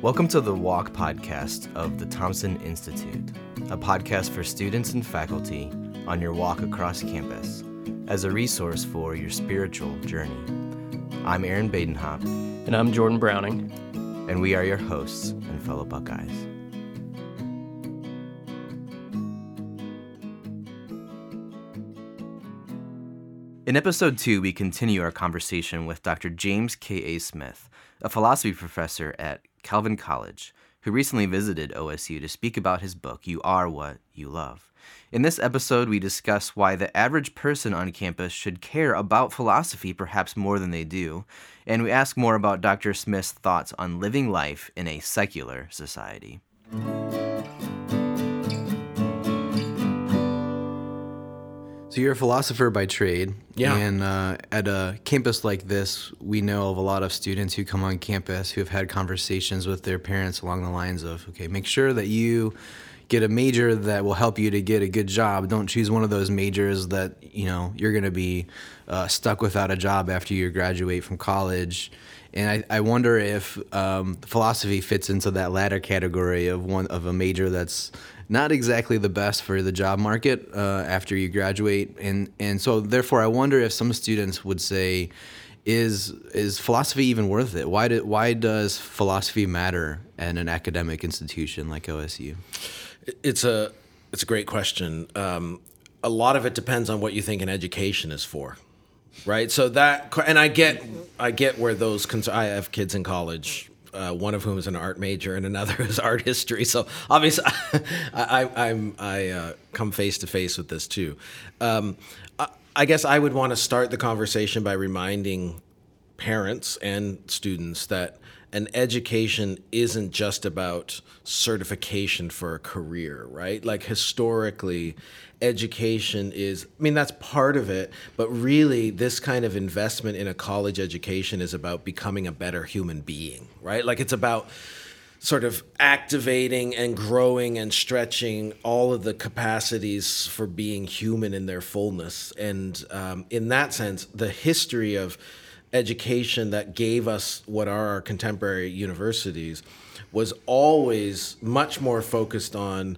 Welcome to the Walk podcast of the Thompson Institute, a podcast for students and faculty on your walk across campus as a resource for your spiritual journey. I'm Aaron Badenhop. And I'm Jordan Browning. And we are your hosts and fellow Buckeyes. In episode two, we continue our conversation with Dr. James K.A. Smith, a philosophy professor at Calvin College, who recently visited OSU to speak about his book, You Are What You Love. In this episode, we discuss why the average person on campus should care about philosophy perhaps more than they do, and we ask more about Dr. Smith's thoughts on living life in a secular society. So you're a philosopher by trade. Yeah. And uh, at a campus like this, we know of a lot of students who come on campus who have had conversations with their parents along the lines of, okay, make sure that you get a major that will help you to get a good job. Don't choose one of those majors that you know you're going to be uh, stuck without a job after you graduate from college. And I, I wonder if um, philosophy fits into that latter category of one of a major that's not exactly the best for the job market uh, after you graduate. And and so therefore, I wonder if some students would say, is is philosophy even worth it? Why do, why does philosophy matter at an academic institution like OSU? It's a it's a great question. Um, a lot of it depends on what you think an education is for, right? So that and I get I get where those cons- I have kids in college uh, one of whom is an art major and another is art history. So obviously, I, I, am I uh, come face to face with this too. Um, I, I guess I would want to start the conversation by reminding parents and students that an education isn't just about certification for a career, right? Like historically, education is, I mean, that's part of it, but really, this kind of investment in a college education is about becoming a better human being, right? Like it's about sort of activating and growing and stretching all of the capacities for being human in their fullness. And um, in that sense, the history of education that gave us what are our contemporary universities was always much more focused on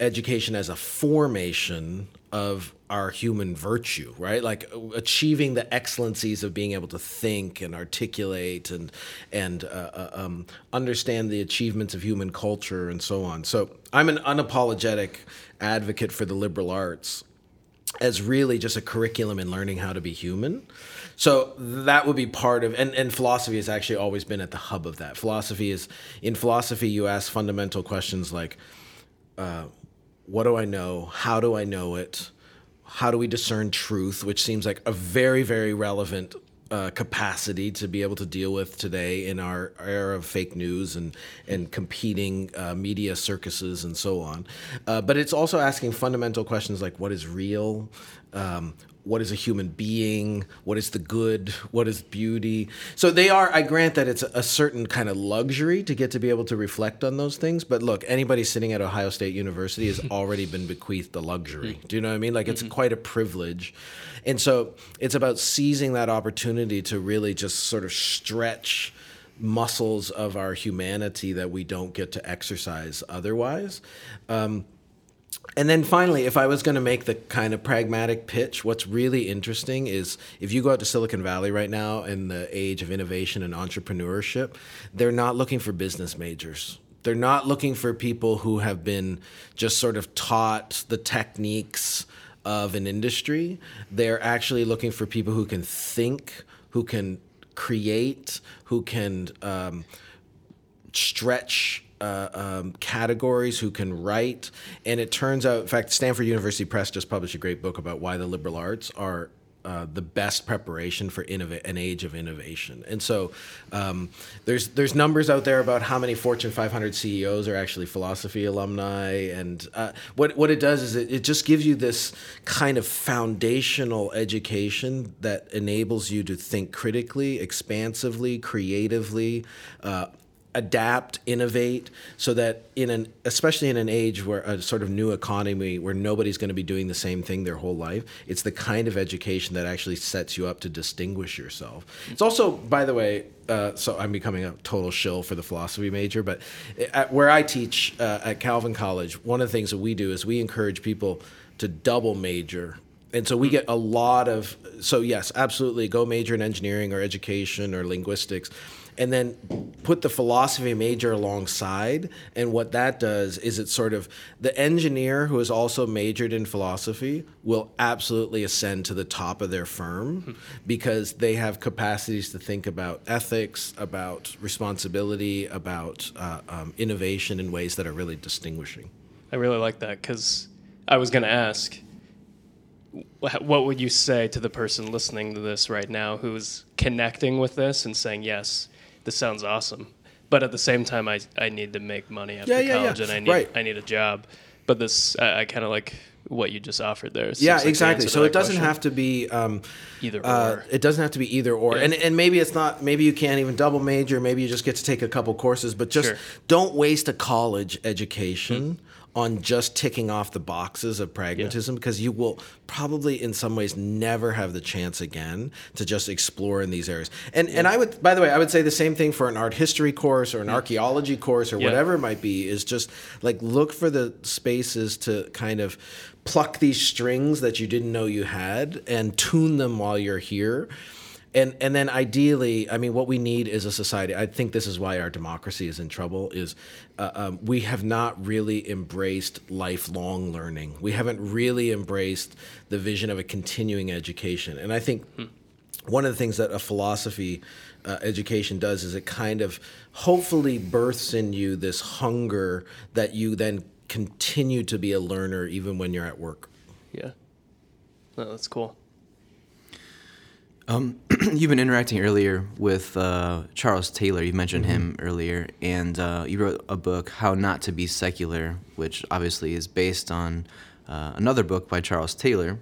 education as a formation of our human virtue, right? Like achieving the excellencies of being able to think and articulate and and uh, uh, um, understand the achievements of human culture and so on. So I'm an unapologetic advocate for the liberal arts as really just a curriculum in learning how to be human. So that would be part of, and, and philosophy has actually always been at the hub of that. Philosophy is, in philosophy, you ask fundamental questions like, uh, what do I know? How do I know it? How do we discern truth? Which seems like a very, very relevant uh, capacity to be able to deal with today in our era of fake news and and competing uh, media circuses and so on. Uh, but it's also asking fundamental questions like what is real, um, what is a human being? What is the good? What is beauty? So they are i grant that it's a certain kind of luxury to get to be able to reflect on those things but look anybody sitting at ohio state university has already been bequeathed the luxury. Do you know what i mean? Like it's mm-hmm. quite a privilege. And so it's about seizing that opportunity to really just sort of stretch muscles of our humanity that we don't get to exercise otherwise. Um, and then finally, if I was going to make the kind of pragmatic pitch, what's really interesting is if you go out to Silicon Valley right now in the age of innovation and entrepreneurship, they're not looking for business majors. They're not looking for people who have been just sort of taught the techniques of an industry. They're actually looking for people who can think, who can create, who can um, stretch uh, um, categories, who can write. And it turns out, in fact, Stanford University Press just published a great book about why the liberal arts are uh, the best preparation for an age of innovation. And so um, there's there's numbers out there about how many Fortune 500 CEOs are actually philosophy alumni. And uh, what what it does is it, it just gives you this kind of foundational education that enables you to think critically, expansively, creatively. Uh, adapt, innovate, so that in an especially in an age where a sort of new economy where nobody's going to be doing the same thing their whole life, it's the kind of education that actually sets you up to distinguish yourself. It's also, by the way, uh, so I'm becoming a total shill for the philosophy major, but at, where I teach uh, at Calvin College, one of the things that we do is we encourage people to double major and so we get a lot of so yes absolutely go major in engineering or education or linguistics and then put the philosophy major alongside. And what that does is it sort of the engineer who is also majored in philosophy will absolutely ascend to the top of their firm because they have capacities to think about ethics, about responsibility, about uh, um, innovation in ways that are really distinguishing. I really like that because I was going to ask what would you say to the person listening to this right now who's connecting with this and saying yes this sounds awesome. But at the same time, I, I need to make money after yeah, yeah, college yeah. and I need right. I need a job. But this I, I kind of like what you just offered there. Yeah, like exactly. So it doesn't question. have to be um, either or. uh, it doesn't have to be either or. Yeah. And and maybe it's not. Maybe you can't even double major. Maybe you just get to take a couple courses. But just Sure. don't waste a college education. On just ticking off the boxes of pragmatism, because you will probably, in some ways, never have the chance again to just explore in these areas. And and I would, by the way, I would say the same thing for an art history course or an archaeology course or Yeah. whatever it might be. Is just like look for the spaces to kind of pluck these strings that you didn't know you had and tune them while you're here. And and then ideally, I mean, what we need is a society. I think this is why our democracy is in trouble. Is uh, um, we have not really embraced lifelong learning. We haven't really embraced the vision of a continuing education. And I think one of the things that a philosophy uh, education does is it kind of hopefully births in you this hunger that you then continue to be a learner even when you're at work. yeah. No, that's cool. You've been interacting earlier with uh, Charles Taylor. You mentioned him earlier, and uh, you wrote a book, "How Not to Be Secular," which obviously is based on uh, another book by Charles Taylor.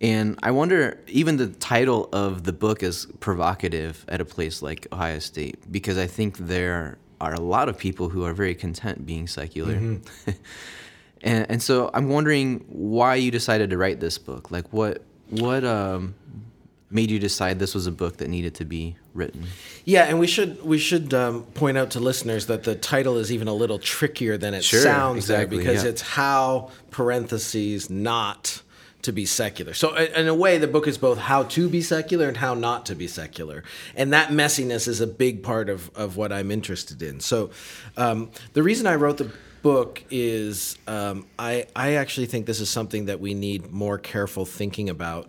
And I wonder, even the title of the book is provocative at a place like Ohio State, because I think there are a lot of people who are very content being secular. and, and so I'm wondering why you decided to write this book. Like, what what um, made you decide this was a book that needed to be written? Yeah, and we should we should um, point out to listeners that the title is even a little trickier than it Sure, sounds there exactly, because yeah. it's how parentheses not to be secular. So in a way, the book is both how to be secular and how not to be secular, and that messiness is a big part of of what I'm interested in. So um, the reason I wrote the book is um, I I actually think this is something that we need more careful thinking about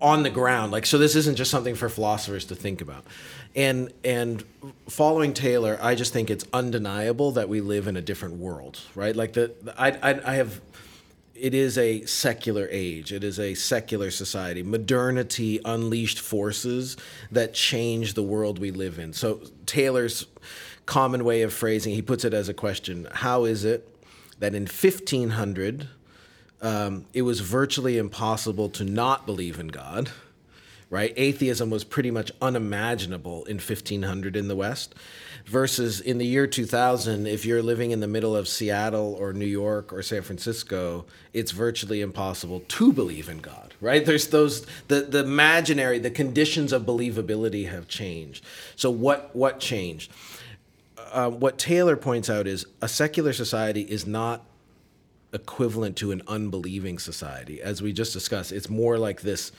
on the ground. Like so this isn't just something for philosophers to think about. And and following taylor i just think it's undeniable that we live in a different world right? Like the, the I, I i have it is a secular age. It is a secular society. Modernity unleashed forces that change the world we live in. So taylor's common way of phrasing he puts it as a question how is it that in 1500 um, it was virtually impossible to not believe in God, right? Atheism was pretty much unimaginable in 1500 in the West. Versus in the year 2000, if you're living in the middle of Seattle or New York or San Francisco, it's virtually impossible to believe in God, right? There's those the the imaginary, the conditions of believability have changed. So what what changed? Uh, what Taylor points out is a secular society is not equivalent to an unbelieving society. As we just discussed, it's more like this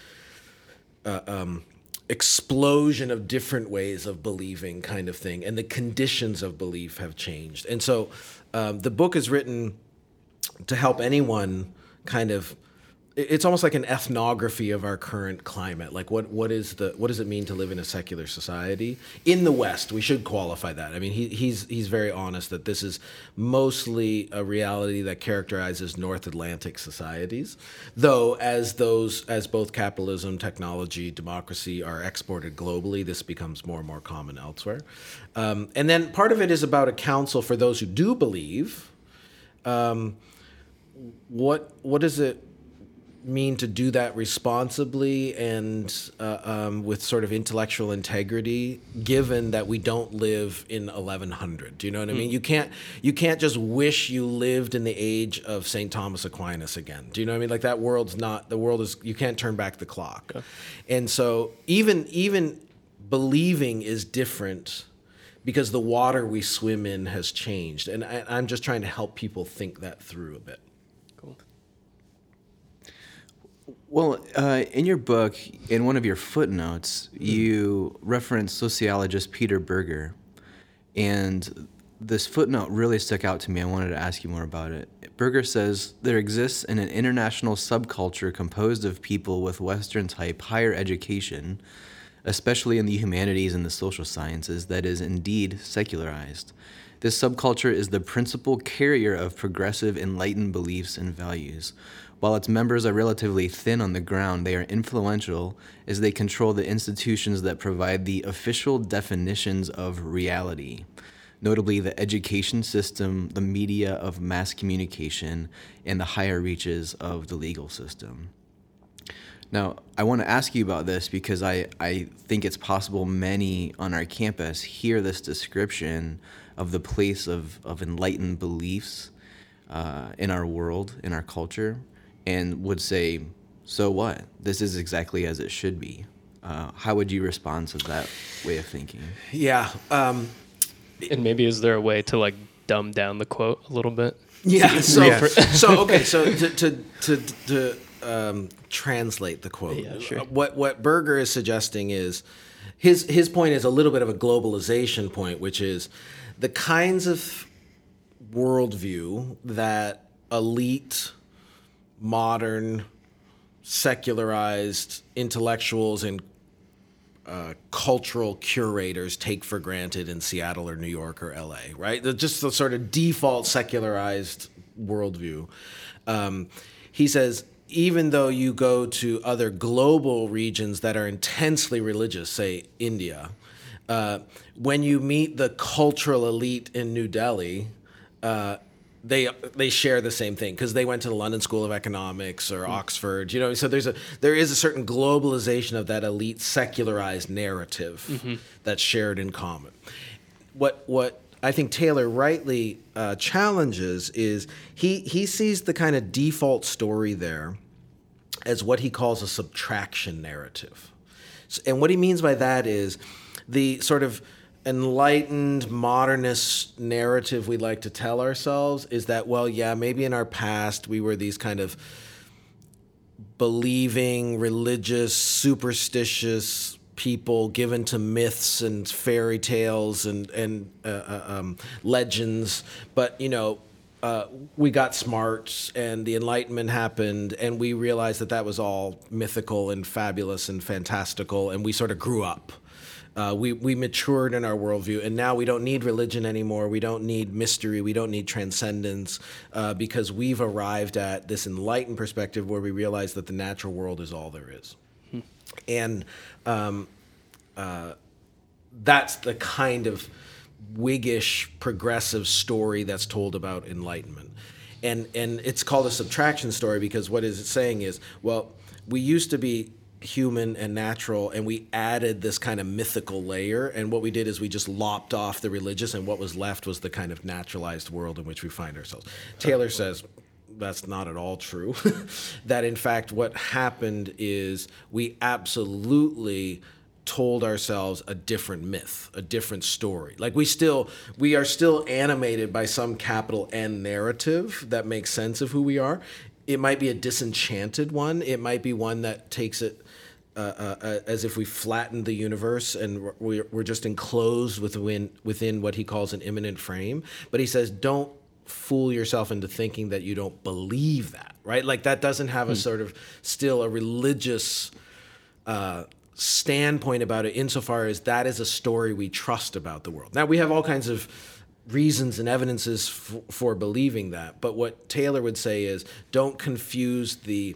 uh, um, explosion of different ways of believing kind of thing, and the conditions of belief have changed. And so um, the book is written to help anyone kind of it's almost like an ethnography of our current climate. Like what what is the what does it mean to live in a secular society? In the west we should qualify that. I mean he, he's he's very honest that this is mostly a reality that characterizes north atlantic societies though as those as both capitalism technology democracy are exported globally this becomes more and more common elsewhere. Um, and then part of it is about a counsel for those who do believe what what is it mean to do that responsibly and uh, um, with sort of intellectual integrity given that we don't live in 1100 do you know what i mean? You can't you can't just wish you lived in the age of st thomas aquinas again do you know what i mean? Like that world's not the world is you can't turn back the clock. And so even even believing is different because the water we swim in has changed. And I, i'm just trying to help people think that through a bit Cool. Well, uh, in your book, in one of your footnotes, you reference sociologist Peter Berger, and this footnote really stuck out to me. I wanted to ask you more about it. Berger says there exists an international subculture composed of people with Western type higher education, especially in the humanities and the social sciences, that is indeed secularized. This subculture is the principal carrier of progressive enlightened beliefs and values. While its members are relatively thin on the ground, they are influential as they control the institutions that provide the official definitions of reality, notably the education system, the media of mass communication, and the higher reaches of the legal system. Now, I want to ask you about this because I, I think it's possible many on our campus hear this description of the place of, of enlightened beliefs uh, in our world, in our culture, and would say, so what? This is exactly as it should be. Uh, how would you respond to that way of thinking? yeah um, And maybe is there a way to like dumb down the quote a little bit? Yeah. So, Yeah. so okay. So to to to, to um, translate the quote, Yeah, sure. what what Berger is suggesting is his his point is a little bit of a globalization point, which is the kinds of worldview that elite, modern, secularized intellectuals and uh, cultural curators take for granted in Seattle or New York or LA, right? Just the sort of default secularized worldview. Um, he says, even though you go to other global regions that are intensely religious, say India, uh, when you meet the cultural elite in New Delhi, uh, they they share the same thing because they went to the London School of Economics or Oxford, you know. So there's a there is a certain globalization of that elite secularized narrative that's shared in common. What what I think Taylor rightly uh, challenges is he he sees the kind of default story there as what he calls a subtraction narrative. And what he means by that is the sort of enlightened modernist narrative we like to tell ourselves is that, well, yeah, maybe in our past we were these kind of believing, religious, superstitious people given to myths and fairy tales and and uh, uh, um, legends. But you know, uh, we got smart, and the Enlightenment happened, and we realized that that was all mythical and fabulous and fantastical, and we sort of grew up. Uh, we, we matured in our worldview, and now we don't need religion anymore. We don't need mystery. We don't need transcendence uh, because we've arrived at this enlightened perspective where we realize that the natural world is all there is. And um, uh, that's the kind of Whiggish progressive story that's told about enlightenment. And, and it's called a subtraction story because what is it saying is, well, we used to be human and natural and we added this kind of mythical layer. And what we did is we just lopped off the religious and what was left was the kind of naturalized world in which we find ourselves. Taylor says that's not at all true. That in fact what happened is we absolutely told ourselves a different myth a different story. Like we still we are still animated by some capital n narrative that makes sense of who we are. It might be a disenchanted one. It might be one that takes it uh, uh, as if we flattened the universe and we're- we're, just enclosed within within what he calls an immanent frame. But he says, don't fool yourself into thinking that you don't believe that, right? Like that doesn't have a sort of still a religious uh, standpoint about it, insofar as that is a story we trust about the world. Now we have all kinds of reasons and evidences f- for believing that, but what Taylor would say is, don't confuse the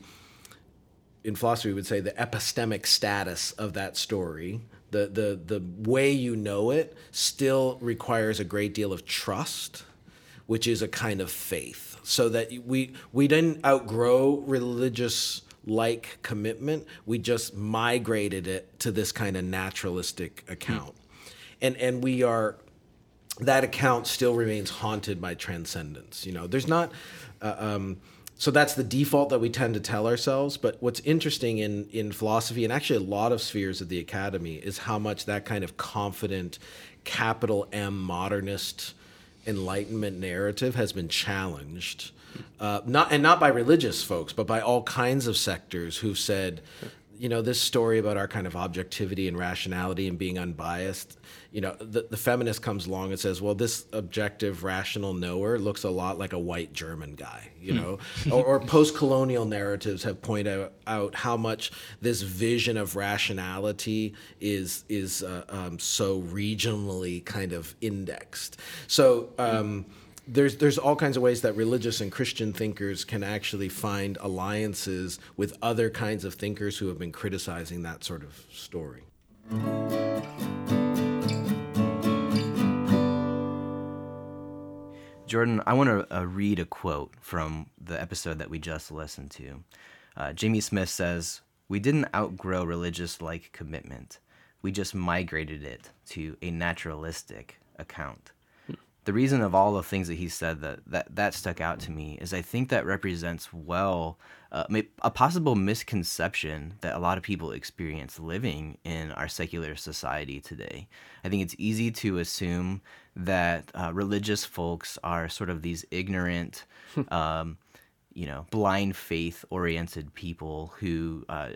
in philosophy we would say the epistemic status of that story the the the way you know it still requires a great deal of trust which is a kind of faith so that we we didn't outgrow religious like commitment. We just migrated it to this kind of naturalistic account. And and we are that account still remains haunted by transcendence. You know, there's not uh, um, so that's the default that we tend to tell ourselves. But what's interesting in in philosophy and actually a lot of spheres of the academy is how much that kind of confident capital M modernist enlightenment narrative has been challenged uh, not and not by religious folks but by all kinds of sectors who've said you know this story about our kind of objectivity and rationality and being unbiased you know the, the feminist comes along and says well this objective rational knower looks a lot like a white german guy you know? Or, or post-colonial narratives have pointed out, out, how much this vision of rationality is is uh, um, so regionally kind of indexed. So um, there's there's all kinds of ways that religious and Christian thinkers can actually find alliances with other kinds of thinkers who have been criticizing that sort of story. Jordan, I want to uh, read a quote from the episode that we just listened to. Uh, Jamie Smith says, We didn't outgrow religious like commitment, we just migrated it to a naturalistic account. The reason of all the things that he said that, that that stuck out to me is I think that represents well uh, a possible misconception that a lot of people experience living in our secular society today. I think it's easy to assume that uh, religious folks are sort of these ignorant, um, you know, blind faith oriented people who uh,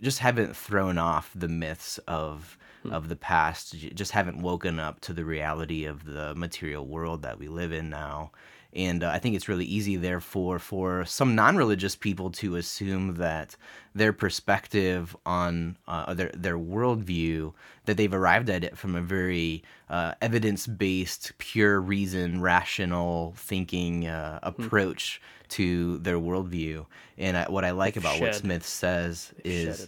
just haven't thrown off the myths of. Of the past, just haven't woken up to the reality of the material world that we live in now. And uh, I think it's really easy, therefore, for some non religious people to assume that their perspective on uh, their, their worldview, that they've arrived at it from a very uh, evidence based, pure reason, rational thinking uh, hmm. approach mm. to their worldview. And I, what I like about shed. what Smith says is,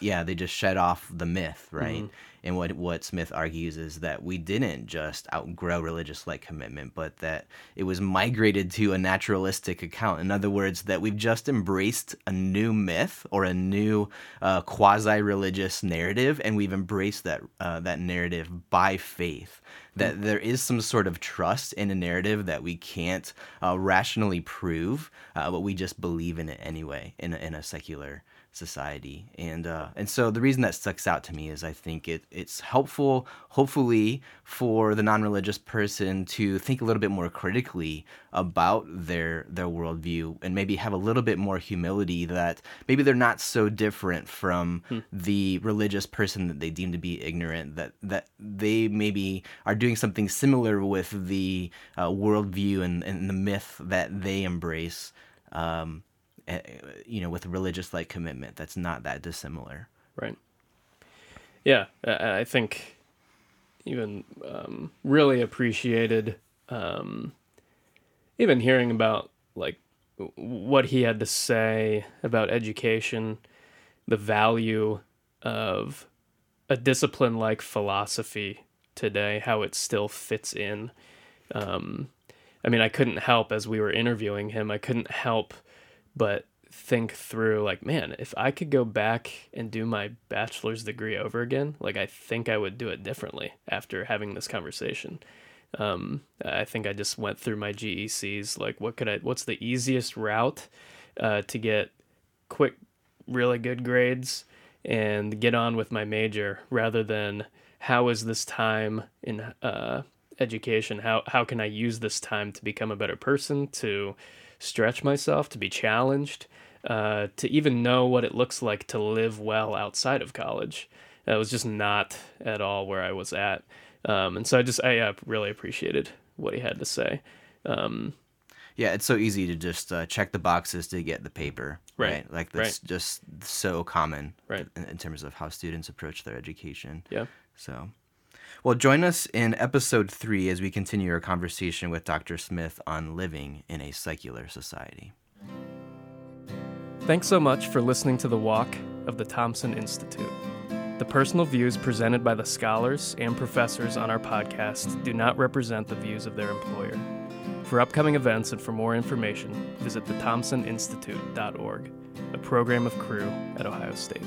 yeah, they just shed off the myth, right? Mm-hmm. And what what Smith argues is that we didn't just outgrow religious like commitment, but that it was migrated to a naturalistic account. In other words, that we've just embraced a new myth or a new uh, quasi religious narrative, and we've embraced that uh, that narrative by faith that mm. there is some sort of trust in a narrative that we can't uh, rationally prove, uh, but we just believe in it anyway in a, in a secular society. And uh, and so the reason that sticks out to me is I think it it's helpful, hopefully, for the non-religious person to think a little bit more critically about their their worldview and maybe have a little bit more humility that maybe they're not so different from hmm. the religious person that they deem to be ignorant. That that they maybe are doing something similar with the uh, worldview and, and the myth that they embrace. Um, you know, with religious like commitment that's not that dissimilar. Right. Yeah, I think even um, really appreciated um, even hearing about like what he had to say about education, the value of a discipline like philosophy today, how it still fits in. Um, I mean, I couldn't help as we were interviewing him, I couldn't help but think through like man if i could go back and do my bachelor's degree over again like i think i would do it differently after having this conversation. Um, i think i just went through my gecs like what could i what's the easiest route uh, to get quick really good grades and get on with my major rather than how is this time in uh, education? How how can i use this time to become a better person to stretch myself, to be challenged, uh, to even know what it looks like to live well outside of college. That was just not at all where I was at. Um, and so I just, I uh, really appreciated what he had to say. Um, yeah, it's so easy to just uh, check the boxes to get the paper, right? right? Like that's right. just so common, right? In, in, terms of how students approach their education. Yeah. So, well, join us in episode three as we continue our conversation with Dr. Smith on living in a secular society. Thanks so much for listening to the walk of the Thompson Institute. The personal views presented by the scholars and professors on our podcast do not represent the views of their employer. For upcoming events and for more information, visit thethompsoninstitute.org, a program of Cru at Ohio State.